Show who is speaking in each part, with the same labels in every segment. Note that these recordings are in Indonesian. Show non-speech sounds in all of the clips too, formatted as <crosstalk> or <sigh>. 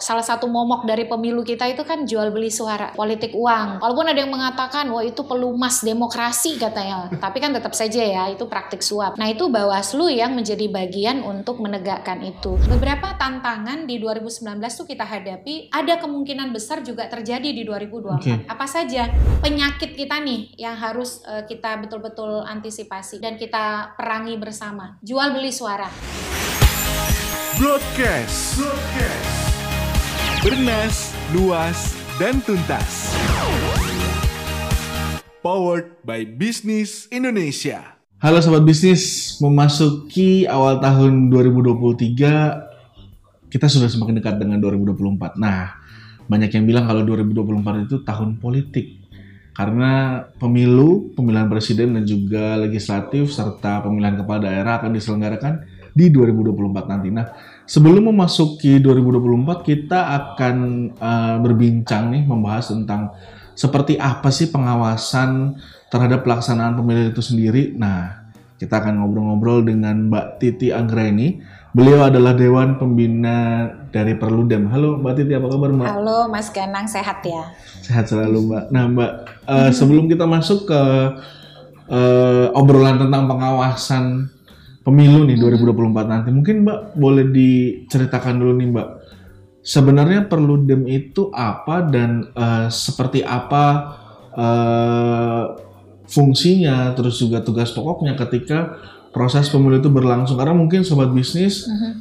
Speaker 1: salah satu momok dari pemilu kita itu kan jual beli suara, politik uang. Walaupun ada yang mengatakan wah itu pelumas demokrasi katanya, tapi kan tetap saja ya itu praktik suap. Nah itu Bawaslu yang menjadi bagian untuk menegakkan itu. Beberapa tantangan di 2019 tuh kita hadapi, ada kemungkinan besar juga terjadi di 2024. Okay. Apa saja penyakit kita nih yang harus uh, kita betul-betul antisipasi dan kita perangi bersama. Jual beli suara.
Speaker 2: Broadcast. Broadcast bernas, luas, dan tuntas. Powered by Business Indonesia.
Speaker 3: Halo sobat bisnis, memasuki awal tahun 2023, kita sudah semakin dekat dengan 2024. Nah, banyak yang bilang kalau 2024 itu tahun politik. Karena pemilu, pemilihan presiden dan juga legislatif serta pemilihan kepala daerah akan diselenggarakan di 2024 nanti. Nah, Sebelum memasuki 2024, kita akan uh, berbincang nih membahas tentang seperti apa sih pengawasan terhadap pelaksanaan pemilu itu sendiri. Nah, kita akan ngobrol-ngobrol dengan Mbak Titi Anggreni. Beliau adalah Dewan Pembina dari Perludem. Halo Mbak Titi, apa kabar Mbak?
Speaker 1: Halo Mas Ganang, sehat ya?
Speaker 3: Sehat selalu Mbak. Nah Mbak, uh, sebelum kita masuk ke uh, obrolan tentang pengawasan pemilu nih 2024 nanti. Mungkin Mbak boleh diceritakan dulu nih Mbak. Sebenarnya Perludem itu apa dan uh, seperti apa uh, fungsinya, terus juga tugas pokoknya ketika proses pemilu itu berlangsung. Karena mungkin sobat bisnis uh -huh.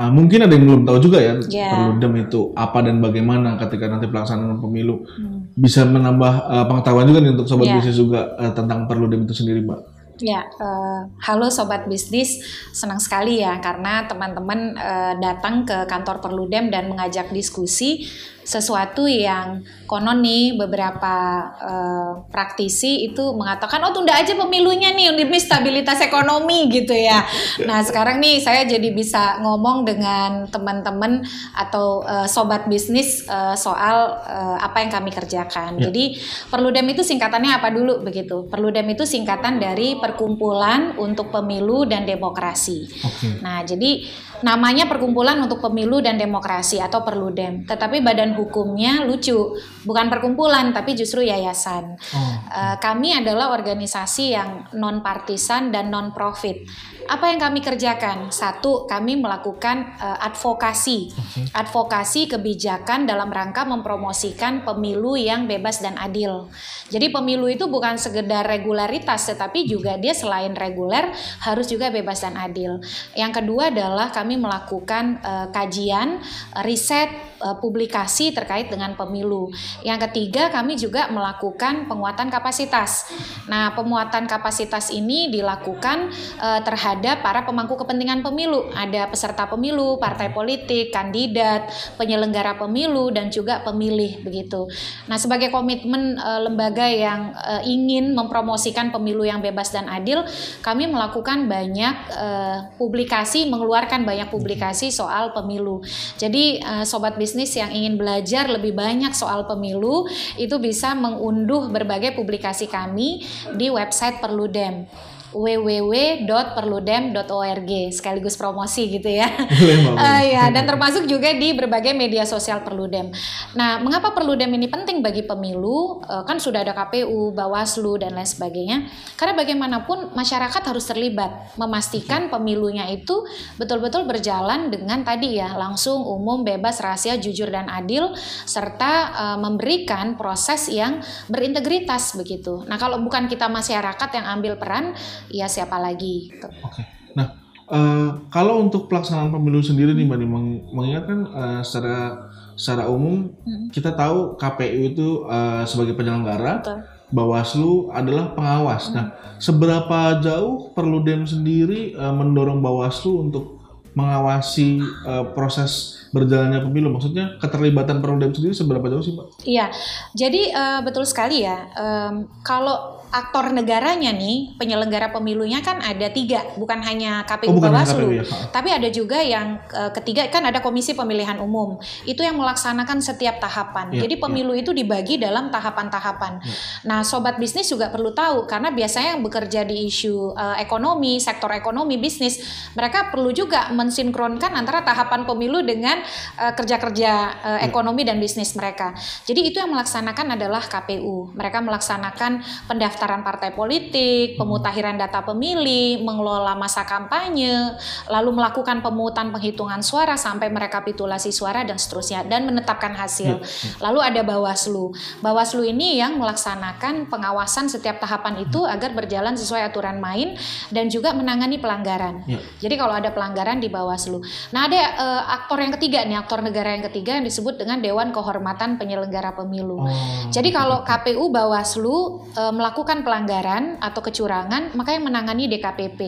Speaker 3: uh, mungkin ada yang belum tahu juga ya yeah. Perludem itu apa dan bagaimana ketika nanti pelaksanaan pemilu. Hmm. Bisa menambah uh, pengetahuan juga nih untuk sobat yeah. bisnis juga uh, tentang Perludem itu sendiri, Mbak.
Speaker 1: Ya, uh, halo sobat bisnis, senang sekali ya karena teman-teman uh, datang ke kantor Perludem dan mengajak diskusi sesuatu yang konon nih beberapa uh, praktisi itu mengatakan oh tunda aja pemilunya nih demi stabilitas ekonomi gitu ya. Nah sekarang nih saya jadi bisa ngomong dengan teman-teman atau uh, sobat bisnis uh, soal uh, apa yang kami kerjakan. Ya. Jadi Perludem itu singkatannya apa dulu begitu? Perludem itu singkatan dari Perkumpulan untuk Pemilu dan Demokrasi. Okay. Nah jadi namanya Perkumpulan untuk Pemilu dan Demokrasi atau Perludem, tetapi badan hukumnya lucu, bukan perkumpulan tapi justru yayasan. Oh. Uh, kami adalah organisasi yang non partisan dan non profit. Apa yang kami kerjakan? Satu, kami melakukan uh, advokasi, okay. advokasi kebijakan dalam rangka mempromosikan pemilu yang bebas dan adil. Jadi pemilu itu bukan sekedar regularitas, tetapi juga dia selain reguler harus juga bebas dan adil. Yang kedua adalah kami melakukan uh, kajian, riset, uh, publikasi terkait dengan pemilu. Yang ketiga, kami juga melakukan penguatan kapasitas. Nah, penguatan kapasitas ini dilakukan uh, terhadap ada para pemangku kepentingan pemilu, ada peserta pemilu, partai politik, kandidat, penyelenggara pemilu dan juga pemilih begitu. Nah, sebagai komitmen e, lembaga yang e, ingin mempromosikan pemilu yang bebas dan adil, kami melakukan banyak e, publikasi, mengeluarkan banyak publikasi soal pemilu. Jadi e, sobat bisnis yang ingin belajar lebih banyak soal pemilu itu bisa mengunduh berbagai publikasi kami di website Perludem www.perludem.org sekaligus promosi gitu ya. uh, <laughs> ya dan termasuk juga di berbagai media sosial Perludem. Nah, mengapa Perludem ini penting bagi pemilu? Uh, kan sudah ada KPU, Bawaslu dan lain sebagainya. Karena bagaimanapun masyarakat harus terlibat memastikan pemilunya itu betul-betul berjalan dengan tadi ya langsung umum, bebas, rahasia, jujur dan adil serta uh, memberikan proses yang berintegritas begitu. Nah, kalau bukan kita masyarakat yang ambil peran ya siapa lagi gitu.
Speaker 3: Oke. Okay. Nah, uh, kalau untuk pelaksanaan pemilu sendiri nih Mbak meng mengingatkan uh, secara secara umum hmm. kita tahu KPU itu uh, sebagai penyelenggara, Betul. Bawaslu adalah pengawas. Hmm. Nah, seberapa jauh perlu Dem sendiri uh, mendorong Bawaslu untuk mengawasi uh, proses berjalannya pemilu? Maksudnya keterlibatan Perludem sendiri seberapa jauh sih, Pak?
Speaker 1: Iya, jadi uh, betul sekali ya. Um, kalau aktor negaranya nih, penyelenggara pemilunya kan ada tiga, bukan hanya KPU
Speaker 3: Oh, bukan
Speaker 1: Bawaslu,
Speaker 3: KPU ya,
Speaker 1: tapi ada juga yang eh, ketiga kan ada Komisi Pemilihan Umum, itu yang melaksanakan setiap tahapan.
Speaker 3: Iya,
Speaker 1: Jadi pemilu itu dibagi dalam tahapan-tahapan. Nah, sobat bisnis juga perlu tahu karena biasanya yang bekerja di isu eh, ekonomi, sektor ekonomi, bisnis, mereka perlu juga mensinkronkan antara tahapan pemilu dengan eh, kerja-kerja eh, ekonomi dan bisnis mereka. Jadi itu yang melaksanakan adalah KPU. Mereka melaksanakan pendaftaran partai politik, pemutakhiran data pemilih, mengelola masa kampanye, lalu melakukan pemungutan penghitungan suara sampai merekapitulasi suara dan seterusnya dan menetapkan hasil. Lalu ada Bawaslu. Bawaslu ini yang melaksanakan pengawasan setiap tahapan itu agar berjalan sesuai aturan main dan juga menangani pelanggaran.
Speaker 3: Ya.
Speaker 1: Jadi kalau ada pelanggaran di Bawaslu. Nah, ada eh, aktor yang ketiga nih, aktor negara yang ketiga yang disebut dengan Dewan Kehormatan Penyelenggara Pemilu.
Speaker 3: Oh,
Speaker 1: Jadi kalau KPU Bawaslu eh, melakukan pelanggaran atau kecurangan, maka yang menangani DKPP.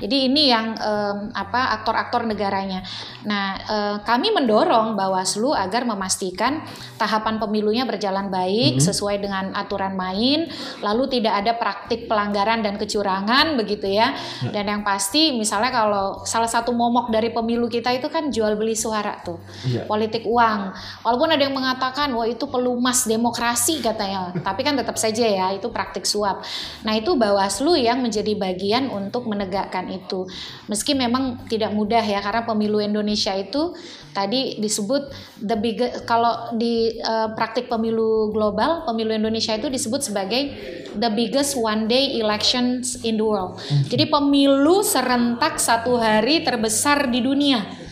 Speaker 1: Jadi ini yang em, apa aktor-aktor negaranya. Nah, eh, kami mendorong Bawaslu agar memastikan tahapan pemilunya berjalan baik sesuai dengan aturan main, lalu tidak ada praktik pelanggaran dan kecurangan begitu ya. Dan yang pasti misalnya kalau salah satu momok dari pemilu kita itu kan jual beli suara tuh.
Speaker 3: Iya.
Speaker 1: Politik uang. Walaupun ada yang mengatakan wah itu pelumas demokrasi katanya, tapi kan tetap saja ya itu praktik suap. Nah, itu Bawaslu yang menjadi bagian untuk menegakkan itu. Meski memang tidak mudah ya karena pemilu Indonesia itu tadi disebut the biggest kalau di eh, praktik pemilu global, pemilu Indonesia itu disebut sebagai the biggest one day elections in the world. Jadi pemilu serentak satu hari terbesar di dunia.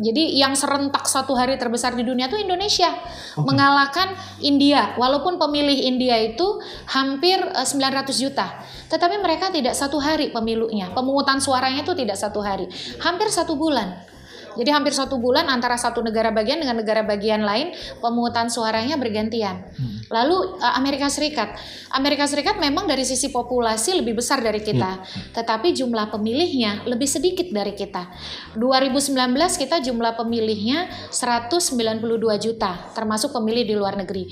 Speaker 1: Jadi yang serentak satu hari terbesar di dunia itu Indonesia mengalahkan India. Walaupun pemilih India itu hampir eh, 900 juta, tetapi mereka tidak satu hari pemilunya. Pemungutan suaranya itu tidak satu hari, hampir satu bulan. Jadi hampir satu bulan antara satu negara bagian dengan negara bagian lain pemungutan suaranya bergantian. Lalu eh, Amerika Serikat, Amerika Serikat memang dari sisi populasi lebih besar dari kita, tetapi jumlah pemilihnya lebih sedikit dari kita. 2019 kita jumlah pemilihnya 192 juta, termasuk pemilih di luar negeri.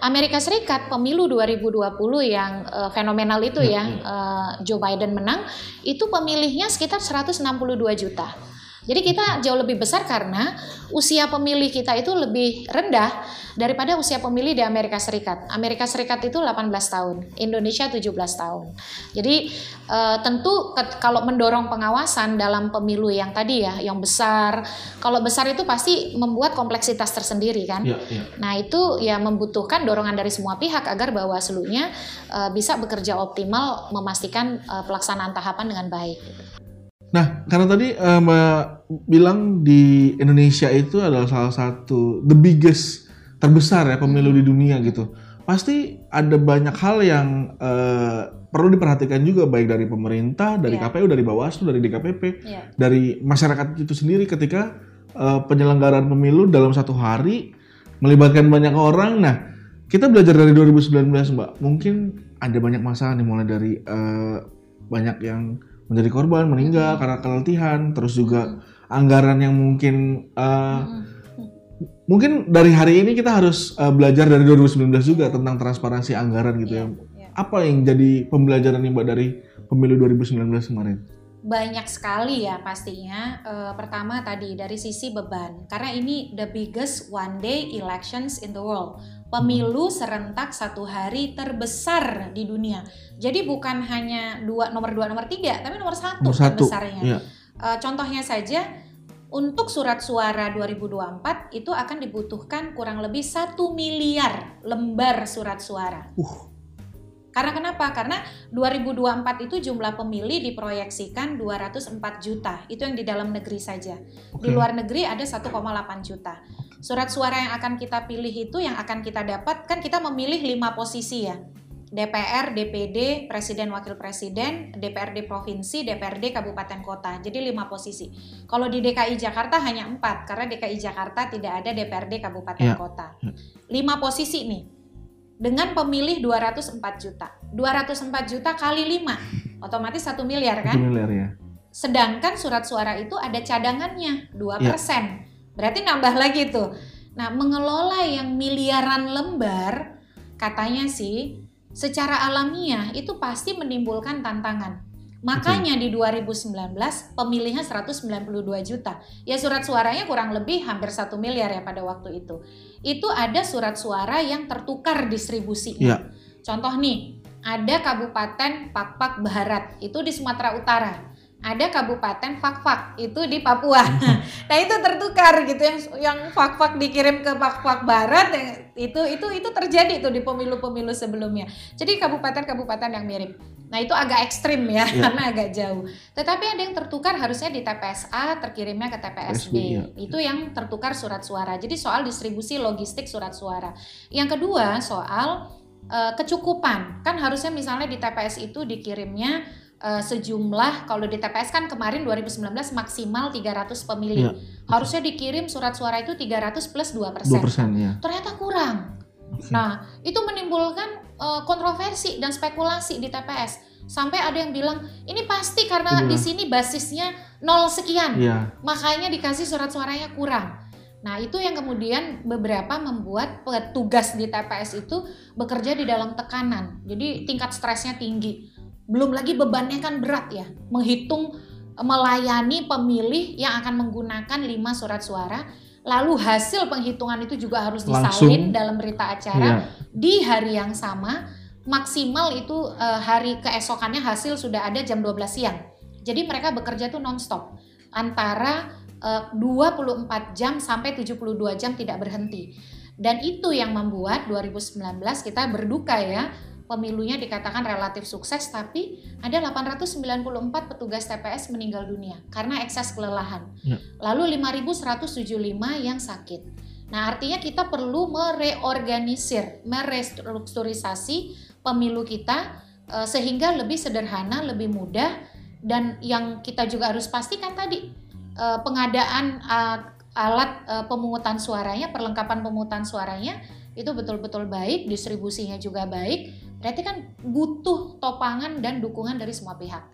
Speaker 1: Amerika Serikat pemilu 2020 yang eh, fenomenal itu ya, eh, Joe Biden menang, itu pemilihnya sekitar 162 juta. Jadi kita jauh lebih besar karena usia pemilih kita itu lebih rendah daripada usia pemilih di Amerika Serikat. Amerika Serikat itu 18 tahun, Indonesia 17 tahun. Jadi eh, tentu ket- kalau mendorong pengawasan dalam pemilu yang tadi ya, yang besar, kalau besar itu pasti membuat kompleksitas tersendiri kan.
Speaker 3: Iya, iya.
Speaker 1: Nah itu ya membutuhkan dorongan dari semua pihak agar Bawaslu-nya eh, bisa bekerja optimal memastikan eh, pelaksanaan tahapan dengan baik.
Speaker 3: Nah, karena tadi eh, Mbak bilang di Indonesia itu adalah salah satu the biggest terbesar ya pemilu di dunia gitu. Pasti ada banyak hal yang eh, perlu diperhatikan juga baik dari pemerintah, dari
Speaker 1: Iya.
Speaker 3: KPU, dari Bawaslu, dari DKPP,
Speaker 1: Iya.
Speaker 3: dari masyarakat itu sendiri ketika eh, penyelenggaraan pemilu dalam satu hari melibatkan banyak orang. Nah, kita belajar dari 2019, Mbak. Mungkin ada banyak masalah nih mulai dari eh, banyak yang menjadi korban, meninggal karena keletihan, terus juga anggaran yang mungkin eh, mungkin dari hari ini kita harus eh, belajar dari 2019 juga tentang transparansi anggaran gitu ya.
Speaker 1: Iya.
Speaker 3: Apa yang jadi pembelajaran nih Mbak dari pemilu 2019 kemarin?
Speaker 1: Banyak sekali ya pastinya. Eh, pertama tadi dari sisi beban, karena ini the biggest one day elections in the world. Pemilu serentak satu hari terbesar di dunia. Jadi bukan hanya dua nomor dua nomor tiga, tapi nomor satu
Speaker 3: Nomor satu.
Speaker 1: terbesarnya.
Speaker 3: Iya.
Speaker 1: Eh, contohnya saja untuk surat suara 2024 itu akan dibutuhkan kurang lebih satu miliar lembar surat suara.
Speaker 3: Uh.
Speaker 1: Karena kenapa? Karena 2024 itu jumlah pemilih diproyeksikan 204 juta. Itu yang di dalam negeri saja. Di
Speaker 3: Oke.
Speaker 1: luar negeri ada 1,8 juta. Surat suara yang akan kita pilih itu yang akan kita dapat kan kita memilih lima posisi ya. DPR, DPD, Presiden Wakil Presiden, DPRD Provinsi, DPRD Kabupaten Kota. Jadi lima posisi. Kalau di DKI Jakarta hanya empat karena DKI Jakarta tidak ada DPRD Kabupaten
Speaker 3: Ya.
Speaker 1: Kota.
Speaker 3: Ya.
Speaker 1: Lima posisi nih dengan pemilih 204 juta. 204 juta kali 5, otomatis 1 miliar kan?
Speaker 3: Satu miliar ya.
Speaker 1: Sedangkan surat suara itu ada cadangannya 2%. Berarti nambah lagi tuh. Nah, mengelola yang miliaran lembar katanya sih secara alamiah itu pasti menimbulkan tantangan. Makanya di 2019 pemilihnya 192 juta. Ya surat suaranya kurang lebih hampir satu miliar ya pada waktu itu. Itu ada surat suara yang tertukar distribusinya.
Speaker 3: Ya.
Speaker 1: Contoh nih, ada Kabupaten Pakpak Barat itu di Sumatera Utara. Ada Kabupaten Fakfak itu di Papua. <laughs> nah itu tertukar gitu yang yang Fakfak dikirim ke Pakfak Barat yang itu itu itu terjadi tuh di pemilu-pemilu sebelumnya. Jadi kabupaten-kabupaten yang mirip. Nah itu agak ekstrim ya,
Speaker 3: Iya.
Speaker 1: karena agak jauh. Tetapi ada yang tertukar harusnya di TPS A terkirimnya ke TPS B.
Speaker 3: TPS B, iya.
Speaker 1: Itu yang tertukar surat suara. Jadi soal distribusi logistik surat suara. Yang kedua soal eh, kecukupan. Kan harusnya misalnya di TPS itu dikirimnya eh, sejumlah kalau di TPS kan kemarin 2019 maksimal 300 pemilih.
Speaker 3: Iya.
Speaker 1: Harusnya dikirim surat suara itu 300 plus 2%.
Speaker 3: 2% ya.
Speaker 1: Ternyata kurang. Nah, itu menimbulkan eh, kontroversi dan spekulasi di TPS. Sampai ada yang bilang, ini pasti karena
Speaker 3: Iya.
Speaker 1: di sini basisnya nol sekian,
Speaker 3: Iya.
Speaker 1: makanya dikasih surat suaranya kurang. Nah, itu yang kemudian beberapa membuat petugas di TPS itu bekerja di dalam tekanan. Jadi tingkat stresnya tinggi. Belum lagi bebannya kan berat ya, menghitung melayani pemilih yang akan menggunakan lima surat suara. Lalu hasil penghitungan itu juga harus disalin
Speaker 3: Langsung.
Speaker 1: dalam berita acara
Speaker 3: Iya.
Speaker 1: di hari yang sama maksimal itu eh, hari keesokannya hasil sudah ada jam 12 siang. Jadi mereka bekerja tuh nonstop antara eh, 24 jam sampai 72 jam tidak berhenti. Dan itu yang membuat 2019 kita berduka ya pemilunya dikatakan relatif sukses tapi ada 894 petugas TPS meninggal dunia karena ekses kelelahan.
Speaker 3: Ya.
Speaker 1: Lalu 5175 yang sakit. Nah, artinya kita perlu mereorganisir, merestrukturisasi pemilu kita eh, sehingga lebih sederhana, lebih mudah dan yang kita juga harus pastikan tadi eh, pengadaan eh, alat pemungutan suaranya, perlengkapan pemungutan suaranya itu betul-betul baik, distribusinya juga baik. Berarti kan butuh topangan dan dukungan dari semua pihak.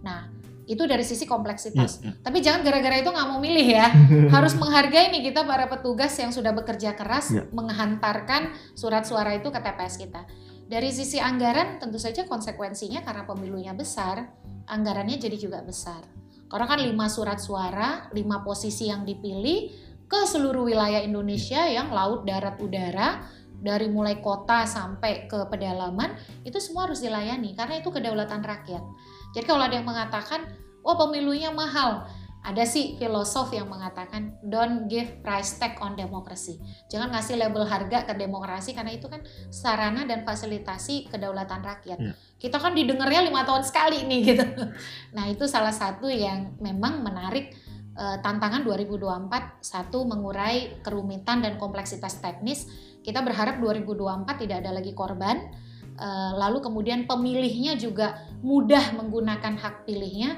Speaker 1: Nah, itu dari sisi kompleksitas.
Speaker 3: Iya, iya.
Speaker 1: Tapi jangan gara-gara itu nggak mau milih ya. <laughs> Harus menghargai nih kita para petugas yang sudah bekerja keras
Speaker 3: Ya.
Speaker 1: menghantarkan surat suara itu ke TPS kita. Dari sisi anggaran tentu saja konsekuensinya karena pemilunya besar, anggarannya jadi juga besar. Karena kan lima surat suara, lima posisi yang dipilih ke seluruh wilayah Indonesia yang laut, darat, udara, dari mulai kota sampai ke pedalaman itu semua harus dilayani karena itu kedaulatan rakyat. Jadi kalau ada yang mengatakan, wah pemilunya mahal, ada sih filosof yang mengatakan don't give price tag on democracy. Jangan ngasih label harga ke demokrasi karena itu kan sarana dan fasilitasi kedaulatan rakyat.
Speaker 3: Ya.
Speaker 1: Kita kan didengarnya lima tahun sekali nih gitu. Nah itu salah satu yang memang menarik tantangan 2024 satu mengurai kerumitan dan kompleksitas teknis. Kita berharap 2024 tidak ada lagi korban. Eh, lalu kemudian pemilihnya juga mudah menggunakan hak pilihnya.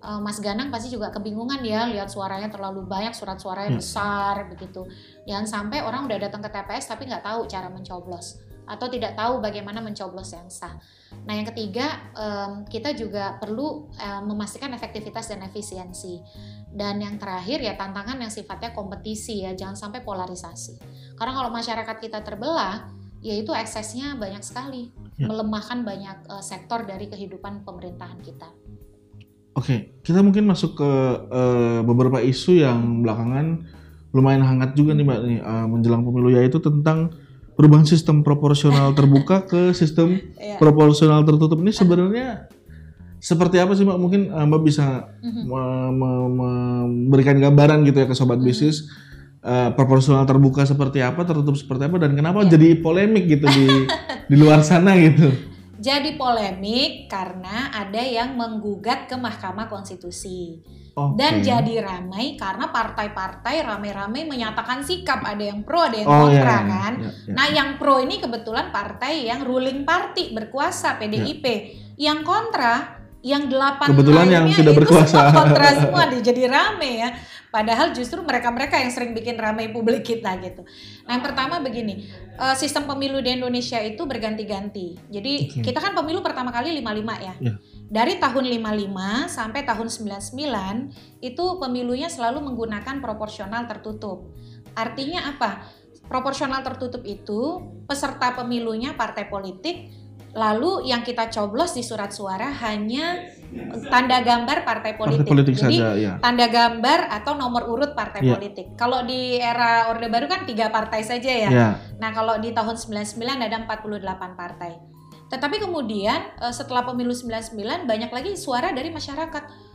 Speaker 1: Eh, Mas Ganang pasti juga kebingungan ya lihat suaranya terlalu banyak, surat suaranya
Speaker 3: Hmm.
Speaker 1: besar begitu. Jangan sampai orang udah datang ke TPS tapi nggak tahu cara mencoblos atau tidak tahu bagaimana mencoblos yang sah. Nah yang ketiga kita juga perlu em, memastikan efektivitas dan efisiensi. Dan yang terakhir ya tantangan yang sifatnya kompetisi ya jangan sampai polarisasi. Karena kalau masyarakat kita terbelah ya itu eksesnya banyak sekali
Speaker 3: Ya.
Speaker 1: melemahkan banyak eh, sektor dari kehidupan pemerintahan kita.
Speaker 3: Oke, kita mungkin masuk ke eh, beberapa isu yang belakangan lumayan hangat juga nih Mbak nih eh, menjelang pemilu yaitu tentang perubahan sistem proporsional terbuka ke sistem <laughs>
Speaker 1: Iya.
Speaker 3: proporsional tertutup ini sebenarnya seperti apa sih Mbak? Mungkin eh, Mbak bisa
Speaker 1: Mhm.
Speaker 3: me- me- memberikan gambaran gitu ya ke sobat
Speaker 1: Mhm.
Speaker 3: bisnis eh, proporsional terbuka seperti apa, tertutup seperti apa dan kenapa
Speaker 1: Iya.
Speaker 3: jadi polemik gitu di <laughs> di luar sana gitu.
Speaker 1: Jadi polemik karena ada yang menggugat ke Mahkamah Konstitusi.
Speaker 3: Oke.
Speaker 1: Dan jadi ramai karena partai-partai rame-rame menyatakan sikap, ada yang pro, ada yang
Speaker 3: Oh,
Speaker 1: kontra
Speaker 3: iya,
Speaker 1: kan.
Speaker 3: iya, iya.
Speaker 1: Nah, yang pro ini kebetulan partai yang ruling party berkuasa PDIP. Yang kontra yang delapan.
Speaker 3: Kebetulan yang
Speaker 1: itu
Speaker 3: berkuasa.
Speaker 1: kontra semua nih, jadi rame ya. Padahal justru mereka-mereka yang sering bikin ramai publik kita gitu. Nah, yang pertama begini, eh, sistem pemilu di Indonesia itu berganti-ganti. Jadi kita kan pemilu pertama kali 55 ya.
Speaker 3: Ya.
Speaker 1: Dari tahun 55 sampai tahun 99 itu pemilunya selalu menggunakan proporsional tertutup. Artinya apa? Proporsional tertutup itu peserta pemilunya partai politik Lalu yang kita coblos di surat suara hanya tanda gambar partai politik.
Speaker 3: Partai politik
Speaker 1: Jadi
Speaker 3: saja, ya.
Speaker 1: tanda gambar atau nomor urut partai
Speaker 3: Iya.
Speaker 1: politik. Kalau di era Orde Baru kan tiga partai saja ya.
Speaker 3: Ya,
Speaker 1: Nah, kalau di tahun 99 ada 48 partai. Tetapi kemudian eh, setelah pemilu 99 banyak lagi suara dari masyarakat.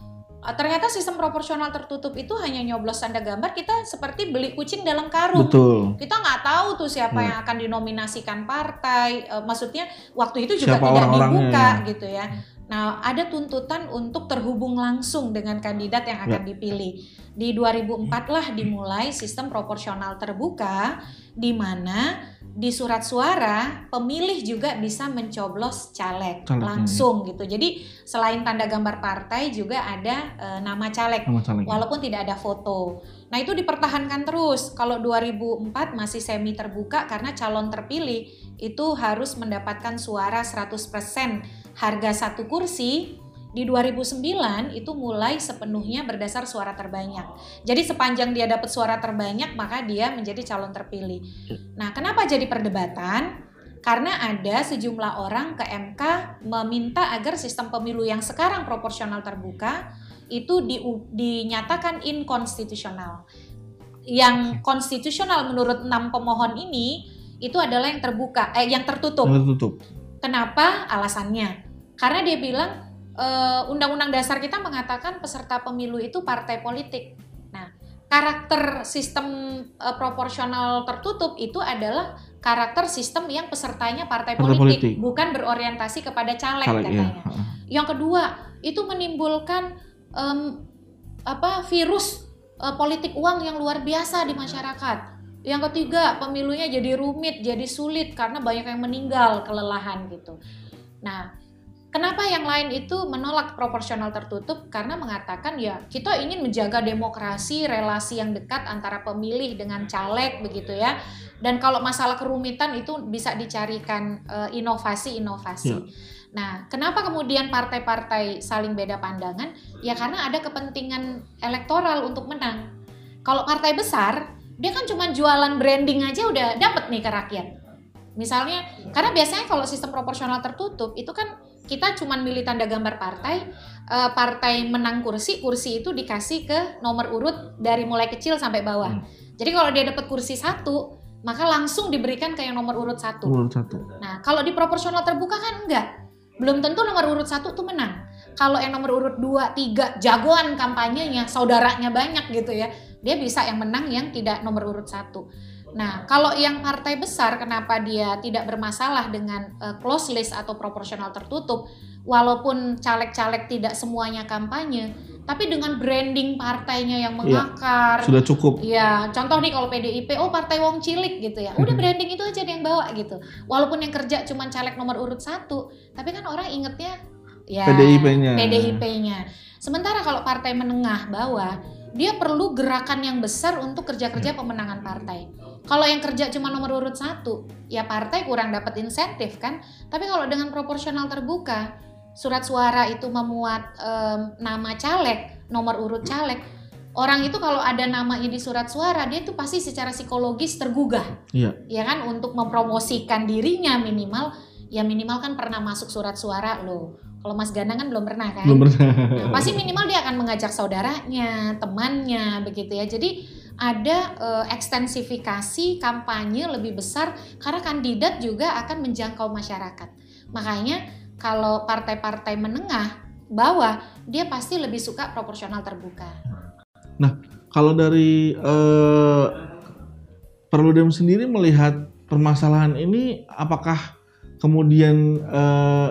Speaker 1: Eh, Ternyata sistem proporsional tertutup itu hanya nyoblos tanda gambar kita seperti beli kucing dalam karung.
Speaker 3: betul.
Speaker 1: Kita nggak tahu tuh siapa
Speaker 3: Ya.
Speaker 1: yang akan dinominasikan partai. Eh, maksudnya waktu itu juga
Speaker 3: Siapa
Speaker 1: tidak
Speaker 3: orang-orangnya,
Speaker 1: dibuka
Speaker 3: ya.
Speaker 1: gitu ya. Nah, ada tuntutan untuk terhubung langsung dengan kandidat yang akan
Speaker 3: Ya.
Speaker 1: dipilih. Di 2004 lah dimulai sistem proporsional terbuka di mana di surat suara pemilih juga bisa mencoblos caleg
Speaker 3: Calegnya,
Speaker 1: langsung gitu. Jadi selain tanda gambar partai juga ada eh, nama caleg
Speaker 3: Nama caleg.
Speaker 1: walaupun tidak ada foto. Nah, itu dipertahankan terus. Kalau 2004 masih semi terbuka karena calon terpilih itu harus mendapatkan suara 100% harga satu kursi. Di 2009 itu mulai sepenuhnya berdasar suara terbanyak. Jadi sepanjang dia dapat suara terbanyak maka dia menjadi calon terpilih. Nah, kenapa jadi perdebatan? Karena ada sejumlah orang ke MK meminta agar sistem pemilu yang sekarang proporsional terbuka itu di- dinyatakan inkonstitusional. Yang konstitusional menurut enam pemohon ini itu adalah yang terbuka, eh yang tertutup.
Speaker 3: Tertutup.
Speaker 1: Kenapa? Alasannya. Karena dia bilang eh, undang-undang dasar kita mengatakan peserta pemilu itu partai politik. Nah, karakter sistem eh, proporsional tertutup itu adalah karakter sistem yang pesertanya partai,
Speaker 3: Partai
Speaker 1: politik,
Speaker 3: politik.
Speaker 1: bukan berorientasi kepada caleg,
Speaker 3: Caleg ya.
Speaker 1: katanya. Yang kedua, itu menimbulkan em, apa virus eh, politik uang yang luar biasa di masyarakat. Yang ketiga, pemilunya jadi rumit, jadi sulit karena banyak yang meninggal, kelelahan gitu. Nah, kenapa yang lain itu menolak proporsional tertutup? Karena mengatakan ya kita ingin menjaga demokrasi, relasi yang dekat antara pemilih dengan caleg begitu ya. Dan kalau masalah kerumitan itu bisa dicarikan eh, inovasi-inovasi.
Speaker 3: Ya.
Speaker 1: Nah, kenapa kemudian partai-partai saling beda pandangan? Ya karena ada kepentingan elektoral untuk menang. Kalau partai besar, dia kan cuma jualan branding aja udah dapet nih ke rakyat. Misalnya, karena biasanya kalau sistem proporsional tertutup itu kan kita cuma milih tanda gambar partai, eh, partai menang kursi, kursi itu dikasih ke nomor urut dari mulai kecil sampai bawah.
Speaker 3: Hmm.
Speaker 1: Jadi kalau dia dapat kursi satu, maka langsung diberikan ke yang nomor urut satu.
Speaker 3: Urut satu.
Speaker 1: Nah, kalau di proporsional terbuka kan enggak. Belum tentu nomor urut satu tuh menang. Kalau yang nomor urut 2, 3, jagoan kampanyenya, saudaranya banyak gitu ya. Dia bisa yang menang yang tidak nomor urut satu. Nah, kalau yang partai besar, kenapa dia tidak bermasalah dengan eh, close list atau proporsional tertutup, walaupun caleg-caleg tidak semuanya kampanye, tapi dengan branding partainya yang mengakar,
Speaker 3: Sudah cukup.
Speaker 1: Iya, contoh nih kalau PDIP, oh partai Wong Cilik gitu ya. Udah branding itu aja yang bawa gitu. Walaupun yang kerja cuma caleg nomor urut satu, tapi kan orang ingetnya ya
Speaker 3: PDIP-nya.
Speaker 1: PDIP-nya. Sementara kalau partai menengah bawah, dia perlu gerakan yang besar untuk kerja-kerja pemenangan partai. Kalau yang kerja cuma nomor urut satu, ya partai kurang dapat insentif kan. Tapi kalau dengan proporsional terbuka, surat suara itu memuat em, nama caleg, nomor urut caleg, orang itu kalau ada namanya di surat suara, dia itu pasti secara psikologis tergugah
Speaker 3: Iya.
Speaker 1: ya kan untuk mempromosikan dirinya minimal ya minimal kan pernah masuk surat suara loh kalau Mas Ganang kan belum pernah kan
Speaker 3: Belum pernah.
Speaker 1: Nah, pasti minimal dia akan mengajak saudaranya temannya begitu ya jadi ada eh, ekstensifikasi kampanye lebih besar karena kandidat juga akan menjangkau masyarakat makanya kalau partai-partai menengah bawah dia pasti lebih suka proporsional terbuka
Speaker 3: Kalau dari eh, Perludem sendiri melihat permasalahan ini, apakah kemudian eh,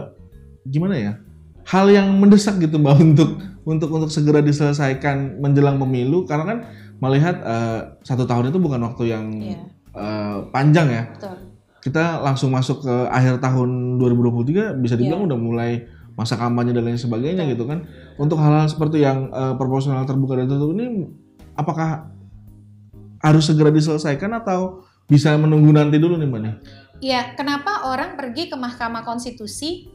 Speaker 3: gimana ya? Hal yang mendesak gitu mbak <laughs> untuk untuk untuk segera diselesaikan menjelang pemilu karena kan melihat eh, satu tahun itu bukan waktu yang
Speaker 1: Iya.
Speaker 3: eh, panjang ya.
Speaker 1: betul
Speaker 3: Kita langsung masuk ke akhir tahun 2023 bisa dibilang
Speaker 1: Iya.
Speaker 3: udah mulai masa kampanye dan lain sebagainya gitu kan. Untuk hal-hal seperti yang eh, proporsional terbuka dan tertutup ini apakah harus segera diselesaikan atau bisa menunggu nanti dulu nih mbak nih?
Speaker 1: Ya, kenapa orang pergi ke Mahkamah Konstitusi?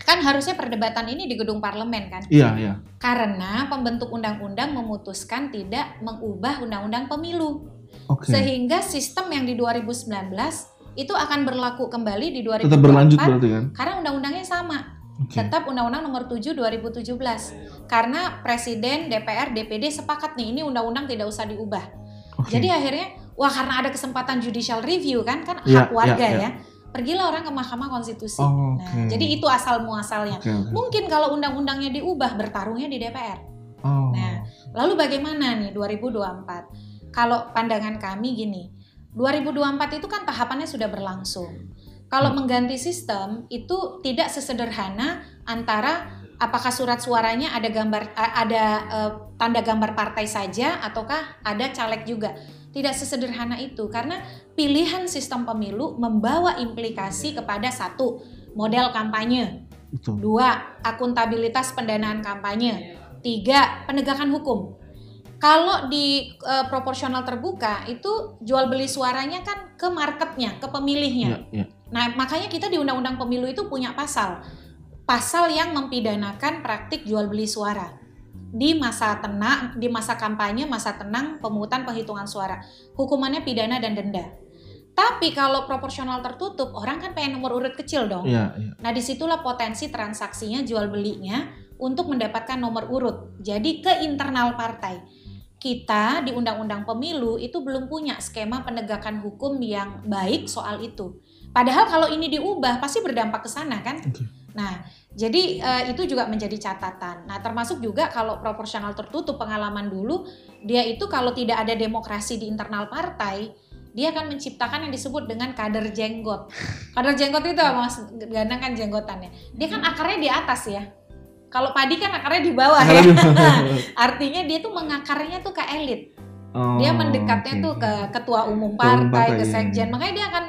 Speaker 1: Kan harusnya perdebatan ini di gedung parlemen kan?
Speaker 3: Iya iya.
Speaker 1: Karena pembentuk undang-undang memutuskan tidak mengubah undang-undang pemilu.
Speaker 3: Oke.
Speaker 1: Sehingga sistem yang di 2019 itu akan berlaku kembali di 2024
Speaker 3: Tetap berlanjut berarti kan?
Speaker 1: karena undang-undangnya sama.
Speaker 3: Oke.
Speaker 1: Tetap Undang-Undang Nomor 7 2017. Karena Presiden, DPR, DPD sepakat nih ini undang-undang tidak usah diubah.
Speaker 3: Oke.
Speaker 1: Jadi akhirnya wah karena ada kesempatan judicial review kan kan
Speaker 3: Iya,
Speaker 1: hak warga
Speaker 3: iya, iya.
Speaker 1: ya. Pergilah orang ke Mahkamah Konstitusi.
Speaker 3: Oh,
Speaker 1: Nah,
Speaker 3: oke.
Speaker 1: jadi itu asal muasalnya.
Speaker 3: Oke, oke.
Speaker 1: Mungkin kalau undang-undangnya diubah bertarungnya di DPR.
Speaker 3: Oh.
Speaker 1: Nah, lalu bagaimana nih 2024? Kalau pandangan kami gini, 2024 itu kan tahapannya sudah berlangsung. Kalau
Speaker 3: Hmm.
Speaker 1: mengganti sistem itu tidak sesederhana antara apakah surat suaranya ada gambar a- ada eh, tanda gambar partai saja ataukah ada caleg juga. Tidak sesederhana itu karena pilihan sistem pemilu membawa implikasi kepada satu model kampanye,
Speaker 3: Betul.
Speaker 1: Dua, akuntabilitas pendanaan kampanye. Tiga, penegakan hukum. Kalau di eh, proporsional terbuka itu jual beli suaranya kan ke marketnya, ke pemilihnya.
Speaker 3: Iya, iya.
Speaker 1: Nah, makanya kita di Undang-Undang Pemilu itu punya pasal. Pasal yang mempidanakan praktik jual beli suara. Di masa tenang, di masa kampanye, masa tenang, pemungutan penghitungan suara. Hukumannya pidana dan denda. Tapi kalau proporsional tertutup, orang kan pengen nomor urut kecil dong.
Speaker 3: Iya, iya.
Speaker 1: Nah, di situlah potensi transaksinya jual belinya untuk mendapatkan nomor urut. Jadi ke internal partai. Kita di Undang-Undang Pemilu itu belum punya skema penegakan hukum yang baik soal itu. Padahal kalau ini diubah pasti berdampak ke sana kan?
Speaker 3: Oke.
Speaker 1: Nah, jadi eh, itu juga menjadi catatan. Nah, termasuk juga kalau proporsional tertutup pengalaman dulu, dia itu kalau tidak ada demokrasi di internal partai, dia akan menciptakan yang disebut dengan kader jenggot. Kader jenggot itu apa mas? Gandang kan jenggotannya. Dia kan akarnya di atas ya. Kalau padi kan akarnya di bawah ya. <laughs> Artinya dia tuh mengakarnya tuh ke elit.
Speaker 3: Oh,
Speaker 1: Dia mendekatnya
Speaker 3: oke,
Speaker 1: tuh ke ketua umum partai, ke
Speaker 3: iya,
Speaker 1: sekjen.
Speaker 3: iya.
Speaker 1: Makanya dia akan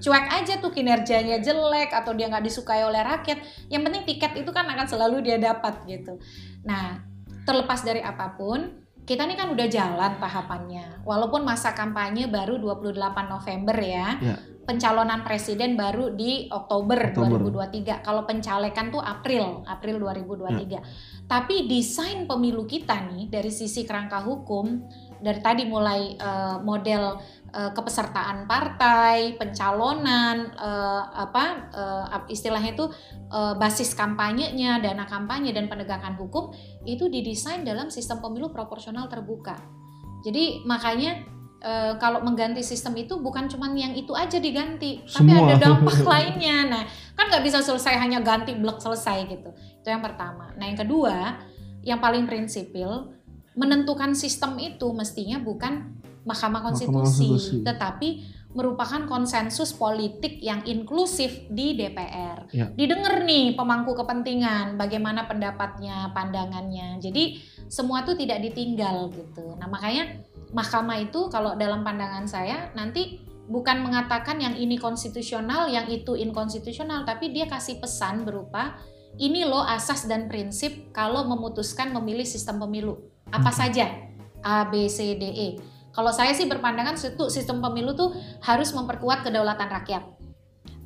Speaker 1: cuek aja tuh kinerjanya jelek atau dia nggak disukai oleh rakyat. Yang penting tiket itu kan akan selalu dia dapat gitu. Nah, terlepas dari apa pun, kita ini kan udah jalan tahapannya. Walaupun masa kampanye baru 28 November ya.
Speaker 3: Ya.
Speaker 1: Pencalonan presiden baru di Oktober,
Speaker 3: Oktober.
Speaker 1: 2023. Kalau pencalekan tuh April, April 2023. Tapi desain pemilu kita nih dari sisi kerangka hukum dari tadi mulai eh, model eh, kepesertaan partai, pencalonan, eh, apa ap- istilahnya itu eh, basis kampanyenya, dana kampanye dan penegakan hukum itu didesain dalam sistem pemilu proporsional terbuka. Jadi makanya eh, kalau mengganti sistem itu bukan cuma yang itu aja diganti, tapi
Speaker 3: Semua.
Speaker 1: ada dampak <laughs> lainnya. Nah, kan nggak bisa selesai hanya ganti blok selesai gitu. Itu yang pertama. Nah, yang kedua, yang paling prinsipil menentukan sistem itu mestinya bukan Mahkamah Konstitusi,
Speaker 3: Konstitusi.
Speaker 1: tetapi merupakan konsensus politik yang inklusif di DPR.
Speaker 3: Ya.
Speaker 1: Didengar nih pemangku kepentingan, bagaimana pendapatnya, pandangannya. Jadi semua itu tidak ditinggal gitu. Nah makanya Mahkamah itu kalau dalam pandangan saya nanti bukan mengatakan yang ini konstitusional, yang itu inkonstitusional, tapi dia kasih pesan berupa ini loh asas dan prinsip kalau memutuskan memilih sistem pemilu apa
Speaker 3: Oke.
Speaker 1: saja A B C D E. Kalau saya sih berpandangan situ sistem pemilu tuh harus memperkuat kedaulatan rakyat.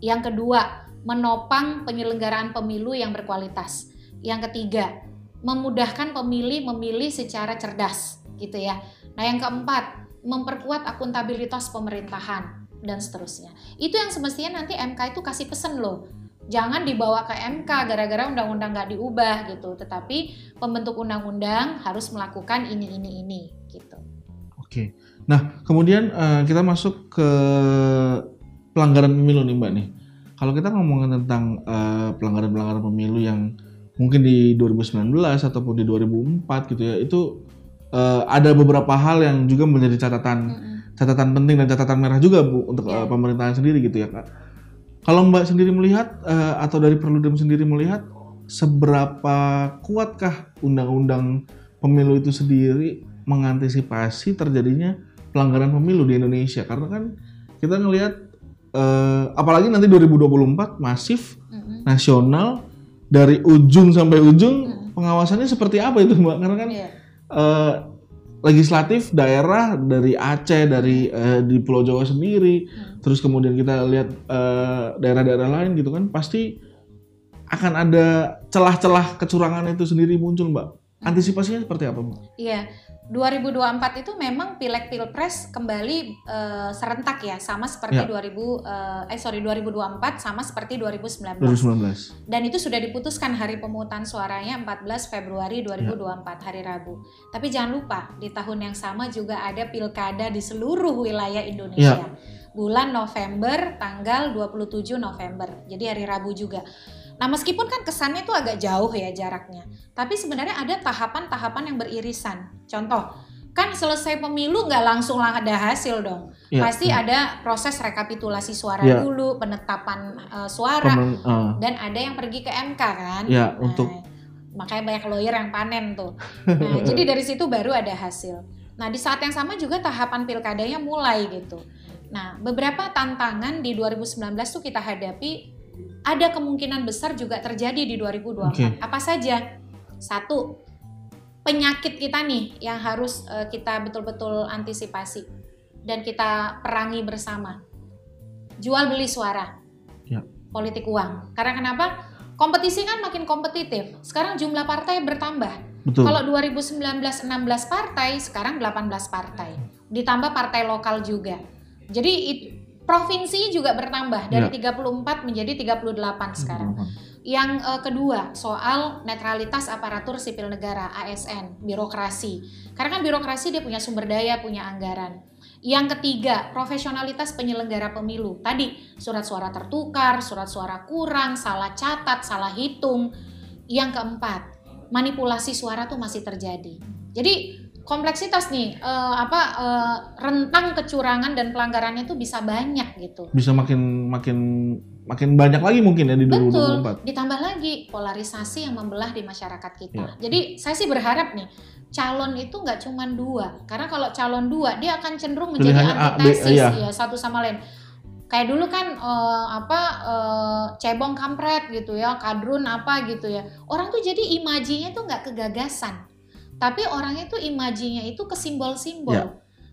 Speaker 1: Yang kedua, menopang penyelenggaraan pemilu yang berkualitas. Yang ketiga, memudahkan pemilih memilih secara cerdas, gitu ya. Nah, yang keempat, memperkuat akuntabilitas pemerintahan dan seterusnya. Itu yang semestinya nanti MK itu kasih pesen loh. Jangan dibawa ke MK gara-gara undang-undang nggak diubah gitu. Tetapi pembentuk undang-undang harus melakukan ini ini ini gitu.
Speaker 3: Oke. Nah, kemudian eh, kita masuk ke pelanggaran pemilu nih Mbak nih. Kalau kita ngomongin tentang eh, pelanggaran-pelanggaran pemilu yang mungkin di 2019 ataupun di 2004 gitu ya, itu eh, ada beberapa hal yang juga menjadi catatan
Speaker 1: Mm-mm.
Speaker 3: catatan penting dan catatan merah juga Bu untuk eh, pemerintahan sendiri gitu ya Kak. Kalau Mbak sendiri melihat eh, atau dari Perludem sendiri melihat seberapa kuatkah undang-undang pemilu itu sendiri mengantisipasi terjadinya pelanggaran pemilu di Indonesia karena kan kita ngelihat eh, apalagi nanti 2024 masif
Speaker 1: Mm-mm.
Speaker 3: nasional dari ujung sampai ujung
Speaker 1: Mm.
Speaker 3: pengawasannya seperti apa itu Mbak karena kan
Speaker 1: Iya.
Speaker 3: eh, legislatif daerah dari Aceh dari eh, di Pulau Jawa sendiri
Speaker 1: Hmm.
Speaker 3: terus kemudian kita lihat eh, daerah-daerah lain gitu kan pasti akan ada celah-celah kecurangan itu sendiri muncul mbak antisipasinya seperti apa mbak?
Speaker 1: Iya, 2024 itu memang pileg pilpres kembali eh, serentak ya sama seperti
Speaker 3: Ya.
Speaker 1: 2000 eh, eh sorry 2024 sama seperti 2019
Speaker 3: 2019.
Speaker 1: dan itu sudah diputuskan hari pemungutan suaranya 14 Februari
Speaker 3: Ya.
Speaker 1: 2024 hari Rabu. Tapi jangan lupa di tahun yang sama juga ada pilkada di seluruh wilayah Indonesia.
Speaker 3: Ya.
Speaker 1: Bulan November tanggal 27 November. Jadi hari Rabu juga. Nah, meskipun kan kesannya itu agak jauh ya jaraknya. Tapi sebenarnya ada tahapan-tahapan yang beririsan. Contoh, kan selesai pemilu nggak langsung lah ada hasil dong.
Speaker 3: Ya,
Speaker 1: Pasti
Speaker 3: ya.
Speaker 1: ada proses rekapitulasi suara
Speaker 3: Ya.
Speaker 1: dulu, penetapan eh, suara,
Speaker 3: Pemen- eh,
Speaker 1: dan ada yang pergi ke MK kan.
Speaker 3: Ya,
Speaker 1: Nah,
Speaker 3: untuk-
Speaker 1: makanya banyak lawyer yang panen tuh. <laughs> Nah, jadi dari situ baru ada hasil. Nah, di saat yang sama juga tahapan pilkadanya mulai gitu. Nah, beberapa tantangan di 2019 tuh kita hadapi ada kemungkinan besar juga terjadi di 2024.
Speaker 3: Oke.
Speaker 1: Apa saja? Satu, penyakit kita nih yang harus eh, kita betul-betul antisipasi dan kita perangi bersama. Jual beli suara.
Speaker 3: Ya.
Speaker 1: Politik uang. Karena kenapa? Kompetisi kan makin kompetitif. Sekarang jumlah partai bertambah.
Speaker 3: betul.
Speaker 1: Kalau 2019 16 partai, sekarang 18 partai. Ditambah partai lokal juga. Jadi provinsi juga bertambah dari
Speaker 3: Ya.
Speaker 1: 34 menjadi 38 sekarang. Yang eh, kedua, soal netralitas aparatur sipil negara ASN, birokrasi. Karena kan birokrasi dia punya sumber daya, punya anggaran. Yang ketiga, profesionalitas penyelenggara pemilu. Tadi surat suara tertukar, surat suara kurang, salah catat, salah hitung. Yang keempat, manipulasi suara tuh masih terjadi. Jadi kompleksitas nih eh, apa eh, rentang kecurangan dan pelanggarannya tuh bisa banyak gitu.
Speaker 3: Bisa makin makin makin banyak lagi mungkin ya di
Speaker 1: Betul.
Speaker 3: 2024.
Speaker 1: Ditambah lagi polarisasi yang membelah di masyarakat kita.
Speaker 3: Ya.
Speaker 1: Jadi saya sih berharap nih calon itu nggak cuma dua, karena kalau calon dua dia akan cenderung menjadi
Speaker 3: Pilihannya A, B,
Speaker 1: antitesis
Speaker 3: iya.
Speaker 1: ya satu sama lain. Kayak dulu kan eh, apa eh, cebong kampret gitu ya, kadrun apa gitu ya. Orang tuh jadi imajinya tuh nggak kegagasan, tapi orangnya tuh imajinya itu ke simbol-simbol.
Speaker 3: Ya.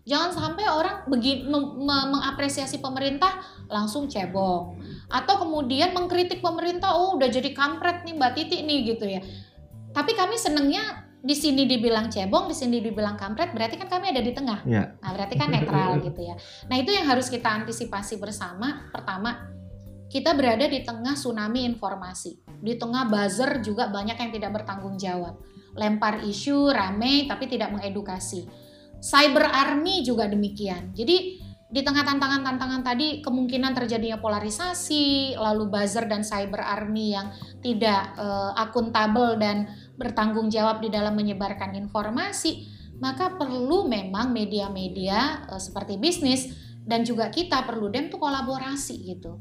Speaker 1: Jangan sampai orang begini mengapresiasi pemerintah langsung cebong atau kemudian mengkritik pemerintah oh udah jadi kampret nih Mbak Titi nih gitu ya. Tapi kami senengnya di sini dibilang cebong, di sini dibilang kampret, berarti kan kami ada di tengah.
Speaker 3: Ya.
Speaker 1: Nah, berarti kan netral gitu ya. Nah, itu yang harus kita antisipasi bersama. Pertama, kita berada di tengah tsunami informasi. Di tengah buzzer juga banyak yang tidak bertanggung jawab. Lempar isu, rame, tapi tidak mengedukasi. Cyber army juga demikian. Jadi, di tengah tantangan-tantangan tadi, kemungkinan terjadinya polarisasi, lalu buzzer dan cyber army yang tidak eh, akuntabel dan bertanggung jawab di dalam menyebarkan informasi, maka perlu memang media-media eh, seperti bisnis dan juga kita perlu dem tuh kolaborasi gitu.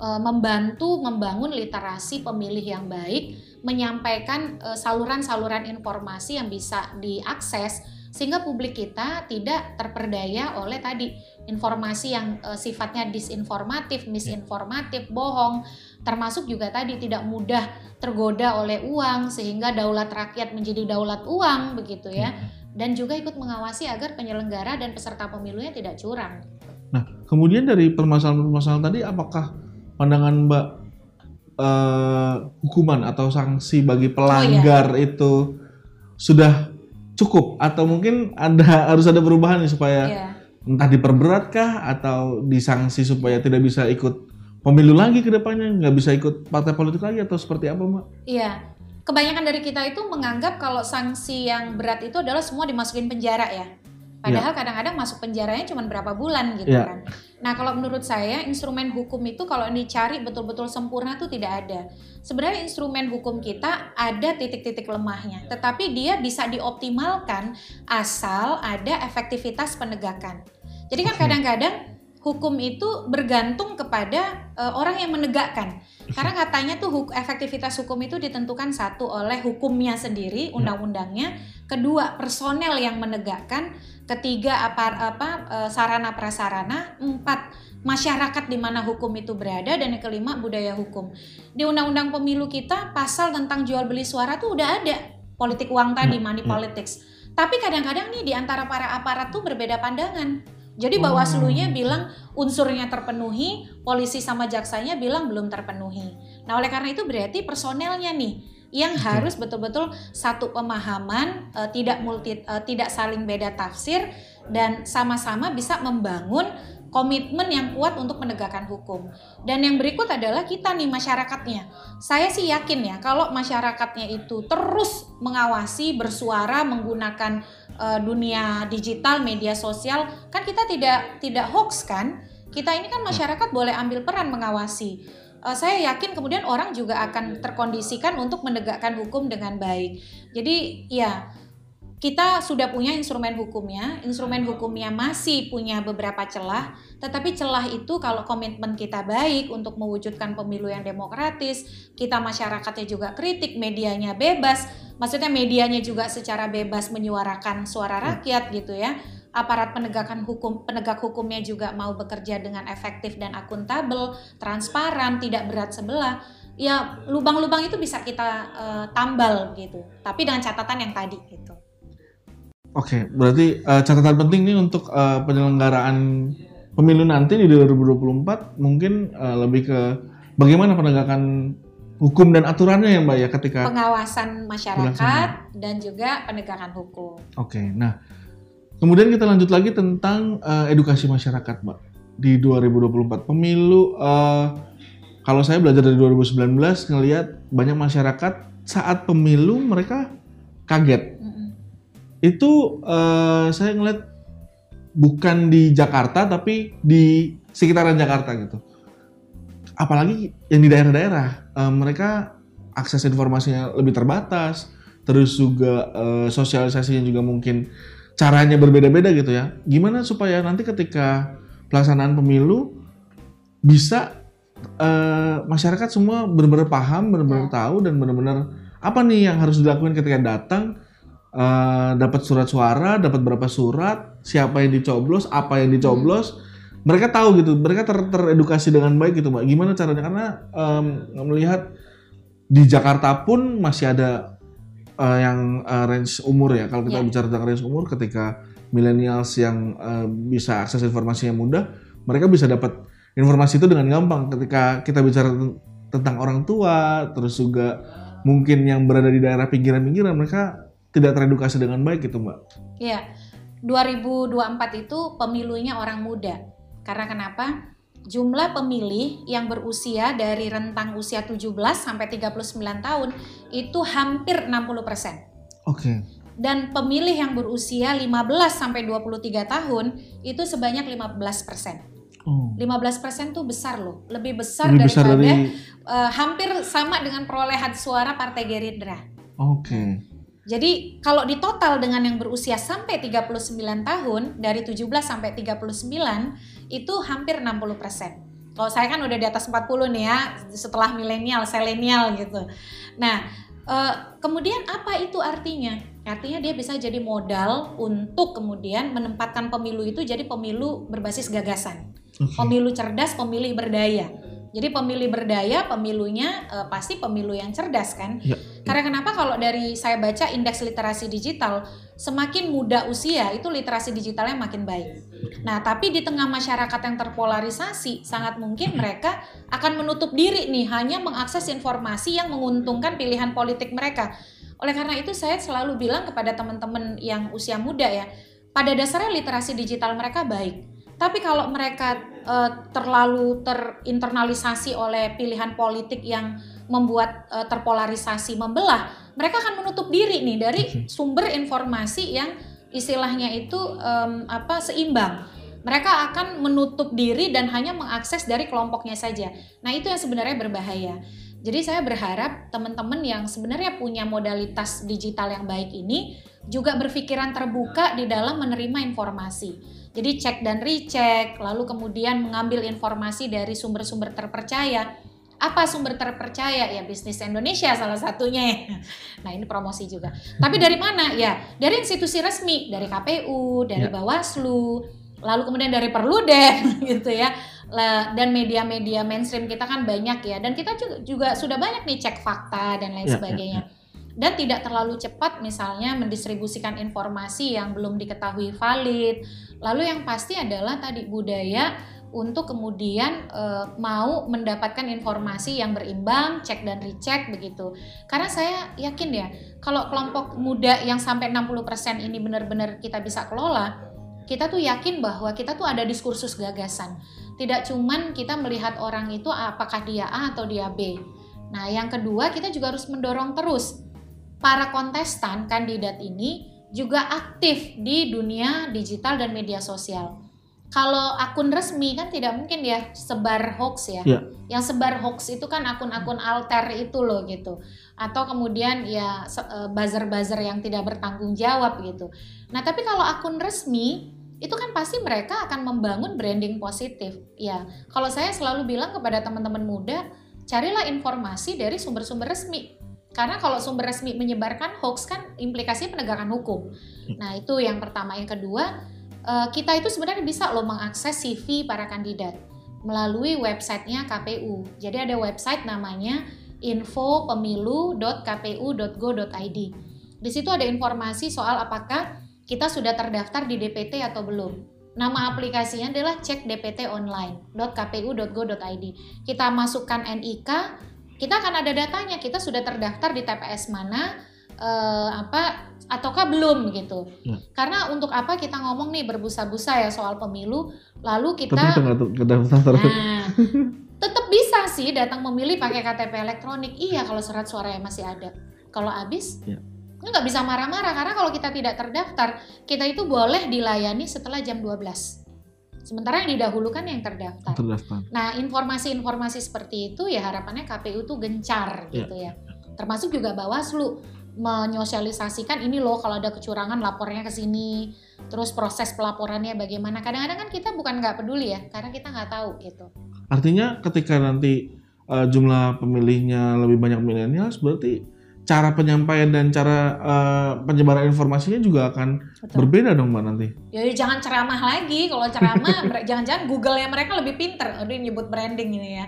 Speaker 1: Eh, membantu membangun literasi pemilih yang baik, menyampaikan eh, saluran-saluran informasi yang bisa diakses sehingga publik kita tidak terperdaya oleh tadi informasi yang eh, sifatnya disinformatif, misinformatif, bohong, termasuk juga tadi tidak mudah tergoda oleh uang sehingga daulat rakyat menjadi daulat uang begitu ya. Dan juga ikut mengawasi agar penyelenggara dan peserta pemilunya tidak curang.
Speaker 3: Nah, kemudian dari permasalahan-permasalahan tadi, apakah pandangan Mbak eh, hukuman atau sanksi bagi pelanggar itu sudah cukup atau mungkin ada harus ada perubahan nih supaya
Speaker 1: Iya.
Speaker 3: entah diperberat kah atau disanksi supaya tidak bisa ikut pemilu lagi ke depannya, nggak bisa ikut partai politik lagi atau seperti apa, Mbak?
Speaker 1: Iya. Kebanyakan dari kita itu menganggap kalau sanksi yang berat itu adalah semua dimasukin penjara ya. Padahal kadang-kadang masuk penjaranya cuma berapa bulan gitu
Speaker 3: Iya.
Speaker 1: kan. Nah kalau menurut saya instrumen hukum itu kalau dicari betul-betul sempurna tuh tidak ada. Sebenarnya instrumen hukum kita ada titik-titik lemahnya. Tetapi dia bisa dioptimalkan asal ada efektivitas penegakan. Jadi kan kadang-kadang hukum itu bergantung kepada eh, orang yang menegakkan. Karena katanya tuh huk- efektivitas hukum itu ditentukan satu oleh hukumnya sendiri, undang-undangnya, kedua personel yang menegakkan, ketiga apa apa eh, sarana prasarana, empat masyarakat di mana hukum itu berada dan yang kelima budaya hukum. Di undang-undang pemilu kita pasal tentang jual beli suara tuh udah ada politik uang tadi,
Speaker 3: Hmm,
Speaker 1: money
Speaker 3: hmm.
Speaker 1: politics. Tapi kadang-kadang nih di antara para aparat tuh berbeda pandangan. Jadi
Speaker 3: Oh.
Speaker 1: Bawaslu-nya bilang unsurnya terpenuhi, polisi sama jaksanya bilang belum terpenuhi. Nah, oleh karena itu berarti personelnya nih yang harus betul-betul satu pemahaman, uh, tidak multi, uh, tidak saling beda tafsir dan sama-sama bisa membangun komitmen yang kuat untuk menegakkan hukum. Dan yang berikut adalah kita nih masyarakatnya. Saya sih yakin ya kalau masyarakatnya itu terus mengawasi, bersuara menggunakan uh, dunia digital, media sosial, kan kita tidak tidak hoax kan? Kita ini kan masyarakat boleh ambil peran mengawasi. Uh, saya yakin kemudian orang juga akan terkondisikan untuk menegakkan hukum dengan baik. Jadi ya kita sudah punya instrumen hukumnya, instrumen hukumnya masih punya beberapa celah, tetapi celah itu kalau komitmen kita baik untuk mewujudkan pemilu yang demokratis, kita masyarakatnya juga kritik, medianya bebas, maksudnya medianya juga secara bebas menyuarakan suara rakyat gitu ya. Aparat penegakan hukum, penegak hukumnya juga mau bekerja dengan efektif dan akuntabel, transparan, tidak berat sebelah. Ya lubang-lubang itu bisa kita uh, tambal gitu tapi dengan catatan yang tadi gitu.
Speaker 3: Oke, okay, berarti uh, catatan penting nih untuk uh, penyelenggaraan pemilu nanti di 2024 mungkin uh, lebih ke bagaimana penegakan hukum dan aturannya ya Mbak ya ketika
Speaker 1: pengawasan masyarakat dan juga penegakan hukum.
Speaker 3: Oke, okay, nah kemudian kita lanjut lagi tentang uh, edukasi masyarakat Mbak di 2024 pemilu. Uh, kalau saya belajar dari 2019 ngelihat banyak masyarakat saat pemilu mereka kaget itu uh, saya ngeliat bukan di Jakarta tapi di sekitaran Jakarta gitu. Apalagi yang di daerah-daerah uh, mereka akses informasinya lebih terbatas, terus juga uh, sosialisasinya juga mungkin caranya berbeda-beda gitu ya. Gimana supaya nanti ketika pelaksanaan pemilu bisa uh, masyarakat semua benar-benar paham, benar-benar ya. tahu dan benar-benar apa nih yang harus dilakukan ketika datang uh, dapat surat suara, dapat berapa surat, siapa yang dicoblos, apa yang dicoblos, hmm. mereka tahu gitu, mereka ter teredukasi dengan baik gitu, mbak. Gimana caranya? Karena um, melihat di Jakarta pun masih ada uh, yang uh, range umur ya. Kalau kita yeah. bicara tentang range umur, ketika millennials yang uh, bisa akses informasinya mudah, mereka bisa dapat informasi itu dengan gampang. Ketika kita bicara tentang orang tua, terus juga mungkin yang berada di daerah pinggiran-pinggiran, mereka tidak teredukasi dengan baik gitu Mbak.
Speaker 1: Iya. 2024 itu pemilunya orang muda. Karena kenapa? Jumlah pemilih yang berusia dari rentang usia 17 sampai 39 tahun itu hampir 60%. Oke.
Speaker 3: Okay.
Speaker 1: Dan pemilih yang berusia 15 sampai 23 tahun itu sebanyak 15%. Oh. 15% tuh besar loh, lebih besar lebih daripada besar dari... uh, hampir sama dengan perolehan suara Partai Gerindra.
Speaker 3: Oke. Okay.
Speaker 1: Jadi kalau di total dengan yang berusia sampai 39 tahun dari 17 sampai 39 itu hampir 60 persen. Kalau saya kan udah di atas 40 nih ya setelah milenial, selenial gitu. Nah eh, kemudian apa itu artinya? Artinya dia bisa jadi modal untuk kemudian menempatkan pemilu itu jadi pemilu berbasis gagasan. Okay. Pemilu cerdas, pemilih berdaya jadi pemilih berdaya, pemilunya uh, pasti pemilu yang cerdas kan? Ya, ya. Karena kenapa kalau dari saya baca indeks literasi digital, semakin muda usia itu literasi digitalnya makin baik. Nah, tapi di tengah masyarakat yang terpolarisasi, sangat mungkin mereka akan menutup diri nih hanya mengakses informasi yang menguntungkan pilihan politik mereka. Oleh karena itu saya selalu bilang kepada teman-teman yang usia muda ya, pada dasarnya literasi digital mereka baik tapi kalau mereka uh, terlalu terinternalisasi oleh pilihan politik yang membuat uh, terpolarisasi membelah, mereka akan menutup diri nih dari sumber informasi yang istilahnya itu um, apa seimbang. Mereka akan menutup diri dan hanya mengakses dari kelompoknya saja. Nah, itu yang sebenarnya berbahaya. Jadi saya berharap teman-teman yang sebenarnya punya modalitas digital yang baik ini juga berpikiran terbuka di dalam menerima informasi jadi cek dan recheck, lalu kemudian mengambil informasi dari sumber-sumber terpercaya. Apa sumber terpercaya? Ya bisnis Indonesia salah satunya. <laughs> Nah ini promosi juga. Tapi dari mana? Ya dari institusi resmi, dari KPU, dari ya. Bawaslu, lalu kemudian dari Perludem <laughs> gitu ya. Dan media-media mainstream kita kan banyak ya. Dan kita juga, juga sudah banyak nih cek fakta dan lain ya, ya sebagainya. Ya, dan tidak terlalu cepat misalnya mendistribusikan informasi yang belum diketahui valid. Lalu yang pasti adalah tadi budaya untuk kemudian eh, mau mendapatkan informasi yang berimbang, cek dan recheck begitu. Karena saya yakin ya, kalau kelompok muda yang sampai 60% ini benar-benar kita bisa kelola, kita tuh yakin bahwa kita tuh ada diskursus gagasan. Tidak cuman kita melihat orang itu apakah dia A atau dia B. Nah, yang kedua kita juga harus mendorong terus para kontestan kandidat ini juga aktif di dunia digital dan media sosial kalau akun resmi kan tidak mungkin ya sebar hoax ya.
Speaker 3: Ya.
Speaker 1: Yang sebar hoax itu kan akun-akun alter itu loh gitu. Atau kemudian ya eh, buzzer-buzzer yang tidak bertanggung jawab gitu. Nah, tapi kalau akun resmi itu kan pasti mereka akan membangun branding positif. Ya, kalau saya selalu bilang kepada teman-teman muda, carilah informasi dari sumber-sumber resmi. Karena kalau sumber resmi menyebarkan hoax kan implikasi penegakan hukum. Nah, itu yang pertama. Yang kedua, kita itu sebenarnya bisa loh mengakses CV para kandidat melalui websitenya KPU. Jadi ada website namanya infopemilu.kpu.go.id. Di situ ada informasi soal apakah kita sudah terdaftar di DPT atau belum. Nama aplikasinya adalah cekdptonline.kpu.go.id. Kita masukkan NIK, kita akan ada datanya. Kita sudah terdaftar di TPS mana, uh, apa ataukah belum gitu. Ya. Karena untuk apa kita ngomong nih berbusa-busa ya soal pemilu, lalu kita Tapi kita nah, tetap bisa sih datang memilih pakai KTP elektronik. Iya kalau surat suara yang masih ada. Kalau habis ya. nggak bisa marah-marah karena kalau kita tidak terdaftar, kita itu boleh dilayani setelah jam 12. Sementara yang didahulukan yang terdaftar. terdaftar. Nah, informasi-informasi seperti itu ya harapannya KPU tuh gencar ya. gitu ya. Termasuk juga Bawaslu menyosialisasikan ini loh kalau ada kecurangan lapornya ke sini terus proses pelaporannya bagaimana. Kadang-kadang kan kita bukan nggak peduli ya karena kita nggak tahu gitu.
Speaker 3: Artinya ketika nanti uh, jumlah pemilihnya lebih banyak milenial berarti cara penyampaian dan cara uh, penyebaran informasinya juga akan Betul. berbeda dong mbak nanti.
Speaker 1: Ya, jangan ceramah lagi. Kalau ceramah <laughs> jangan-jangan Google ya mereka lebih pinter. Udah nyebut branding ini ya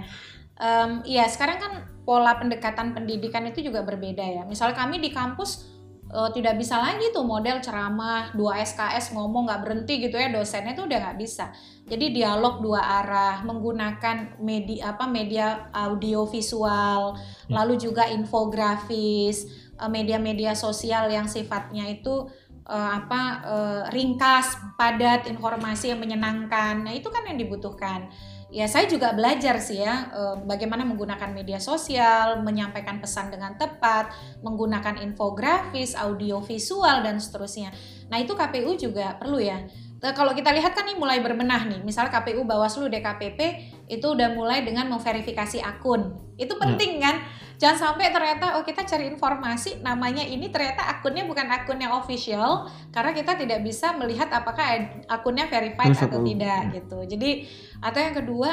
Speaker 1: um, ya sekarang kan pola pendekatan pendidikan itu juga berbeda ya. Misal kami di kampus uh, tidak bisa lagi tuh model ceramah dua SKS ngomong nggak berhenti gitu ya dosennya tuh udah nggak bisa. Jadi dialog dua arah menggunakan media apa media audio visual, ya. lalu juga infografis, uh, media-media sosial yang sifatnya itu uh, apa uh, ringkas, padat, informasi yang menyenangkan. Nah, itu kan yang dibutuhkan ya saya juga belajar sih ya bagaimana menggunakan media sosial, menyampaikan pesan dengan tepat, menggunakan infografis, audio visual dan seterusnya. Nah itu KPU juga perlu ya. Kalau kita lihat kan ini mulai berbenah nih, misal KPU Bawaslu DKPP itu udah mulai dengan memverifikasi akun. Itu penting hmm. kan? Jangan sampai ternyata oh kita cari informasi namanya ini ternyata akunnya bukan akun yang official karena kita tidak bisa melihat apakah akunnya verified atau tidak hmm. gitu. Jadi atau yang kedua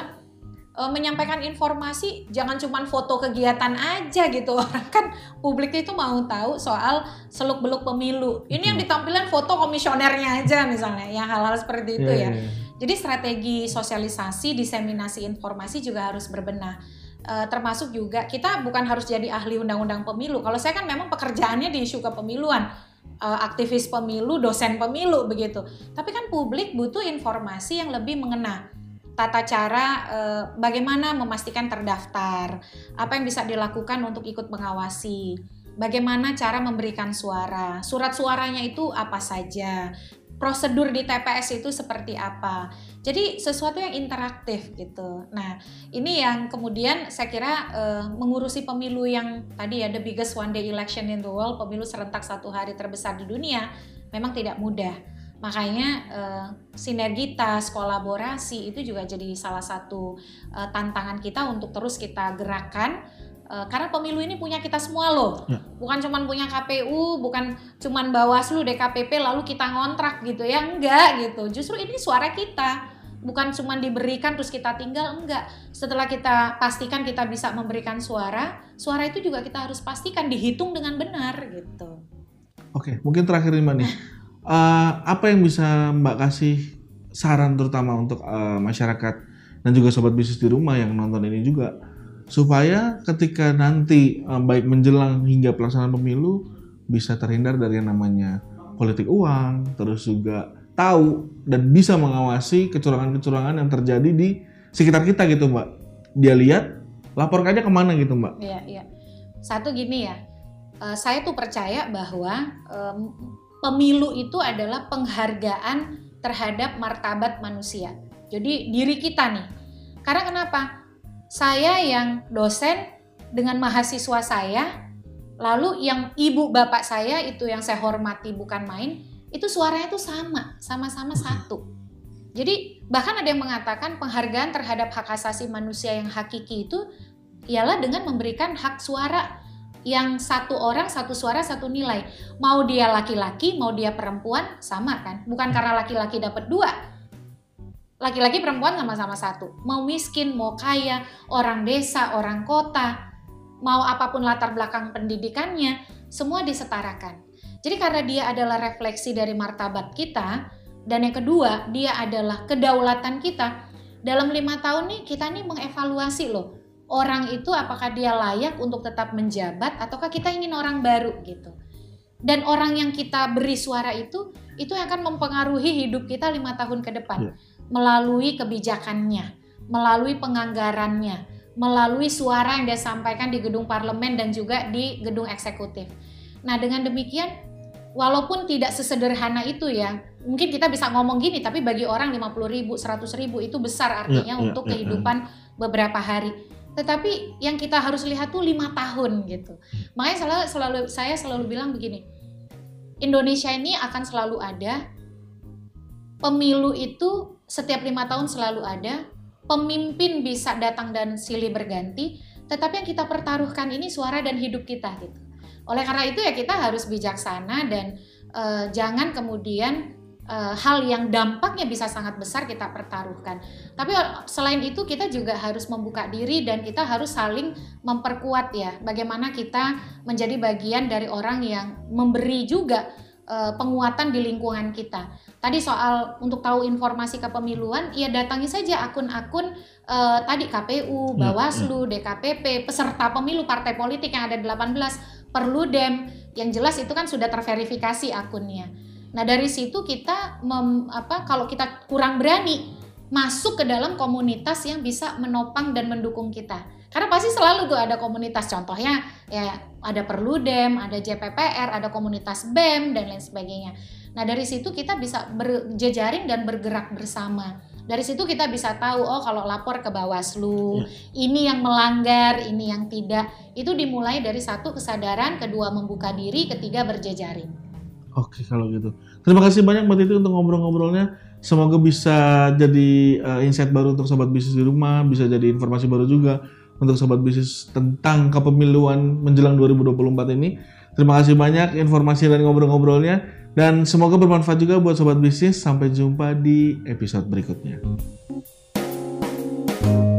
Speaker 1: uh, menyampaikan informasi jangan cuma foto kegiatan aja gitu <laughs> orang kan publik itu mau tahu soal seluk beluk pemilu ini yang ditampilan foto komisionernya aja misalnya ya hal-hal seperti itu yeah, ya yeah. Jadi strategi sosialisasi diseminasi informasi juga harus berbenah uh, termasuk juga kita bukan harus jadi ahli undang-undang pemilu. Kalau saya kan memang pekerjaannya di isu kepemiluan, uh, aktivis pemilu, dosen pemilu begitu. Tapi kan publik butuh informasi yang lebih mengena tata cara uh, bagaimana memastikan terdaftar, apa yang bisa dilakukan untuk ikut mengawasi, bagaimana cara memberikan suara, surat suaranya itu apa saja, prosedur di TPS itu seperti apa. Jadi sesuatu yang interaktif gitu. Nah, ini yang kemudian saya kira uh, mengurusi pemilu yang tadi ya the biggest one day election in the world, pemilu serentak satu hari terbesar di dunia, memang tidak mudah. Makanya uh, sinergitas, kolaborasi itu juga jadi salah satu uh, tantangan kita untuk terus kita gerakan Uh, karena pemilu ini punya kita semua loh, ya. bukan cuma punya KPU, bukan cuma Bawaslu, DKPP, lalu kita ngontrak gitu ya, enggak gitu. Justru ini suara kita, bukan cuma diberikan terus kita tinggal, enggak. Setelah kita pastikan kita bisa memberikan suara, suara itu juga kita harus pastikan dihitung dengan benar gitu.
Speaker 3: Oke, mungkin terakhir nih Mbak nih, uh, <laughs> apa yang bisa Mbak kasih saran terutama untuk uh, masyarakat dan juga sobat bisnis di rumah yang nonton ini juga? Supaya ketika nanti um, baik menjelang hingga pelaksanaan pemilu bisa terhindar dari yang namanya politik uang, terus juga tahu dan bisa mengawasi kecurangan-kecurangan yang terjadi di sekitar kita gitu mbak. Dia lihat, lapor aja ke mana gitu mbak.
Speaker 1: Iya, iya. Satu gini ya, uh, saya tuh percaya bahwa um, pemilu itu adalah penghargaan terhadap martabat manusia. Jadi diri kita nih. Karena kenapa? Saya yang dosen dengan mahasiswa saya, lalu yang ibu bapak saya itu yang saya hormati bukan main, itu suaranya tuh sama, sama-sama satu. Jadi bahkan ada yang mengatakan penghargaan terhadap hak asasi manusia yang hakiki itu ialah dengan memberikan hak suara yang satu orang satu suara satu nilai. Mau dia laki-laki, mau dia perempuan sama kan? Bukan karena laki-laki dapat dua. Laki-laki perempuan sama-sama satu. Mau miskin, mau kaya, orang desa, orang kota, mau apa pun latar belakang pendidikannya, semua disetarakan. Jadi karena dia adalah refleksi dari martabat kita, dan yang kedua dia adalah kedaulatan kita. Dalam lima tahun nih kita nih mengevaluasi loh orang itu apakah dia layak untuk tetap menjabat ataukah kita ingin orang baru gitu. Dan orang yang kita beri suara itu itu akan mempengaruhi hidup kita lima tahun ke depan yeah. Melalui kebijakannya, melalui penganggarannya, melalui suara yang dia sampaikan di gedung parlemen dan juga di gedung eksekutif. Nah dengan demikian walaupun tidak sesederhana itu ya mungkin kita bisa ngomong gini tapi bagi orang 50 ribu 100 ribu itu besar artinya ya, untuk ya, kehidupan ya. beberapa hari tetapi yang kita harus lihat tuh lima tahun gitu makanya selalu, selalu saya selalu bilang begini Indonesia ini akan selalu ada pemilu itu setiap lima tahun selalu ada pemimpin bisa datang dan silih berganti tetapi yang kita pertaruhkan ini suara dan hidup kita gitu oleh karena itu ya kita harus bijaksana dan uh, jangan kemudian uh, hal yang dampaknya bisa sangat besar kita pertaruhkan. Tapi selain itu kita juga harus membuka diri dan kita harus saling memperkuat ya. Bagaimana kita menjadi bagian dari orang yang memberi juga uh, penguatan di lingkungan kita. Tadi soal untuk tahu informasi kepemiluan, ya datangi saja akun-akun uh, tadi KPU, ya, Bawaslu, ya. DKPP, peserta pemilu partai politik yang ada 18 perlu dem yang jelas itu kan sudah terverifikasi akunnya. Nah dari situ kita mem, apa kalau kita kurang berani masuk ke dalam komunitas yang bisa menopang dan mendukung kita. Karena pasti selalu tuh ada komunitas contohnya ya ada Perludem, ada JPPR, ada komunitas BEM dan lain sebagainya. Nah, dari situ kita bisa berjejaring dan bergerak bersama. Dari situ kita bisa tahu oh kalau lapor ke Bawaslu, ya. ini yang melanggar, ini yang tidak. Itu dimulai dari satu kesadaran, kedua membuka diri, ketiga berjejaring.
Speaker 3: Oke, kalau gitu. Terima kasih banyak Mbak Titi untuk ngobrol-ngobrolnya. Semoga bisa jadi uh, insight baru untuk sobat bisnis di rumah, bisa jadi informasi baru juga untuk sobat bisnis tentang kepemiluan menjelang 2024 ini. Terima kasih banyak informasi dan ngobrol-ngobrolnya dan semoga bermanfaat juga buat sobat bisnis. Sampai jumpa di episode berikutnya. thank you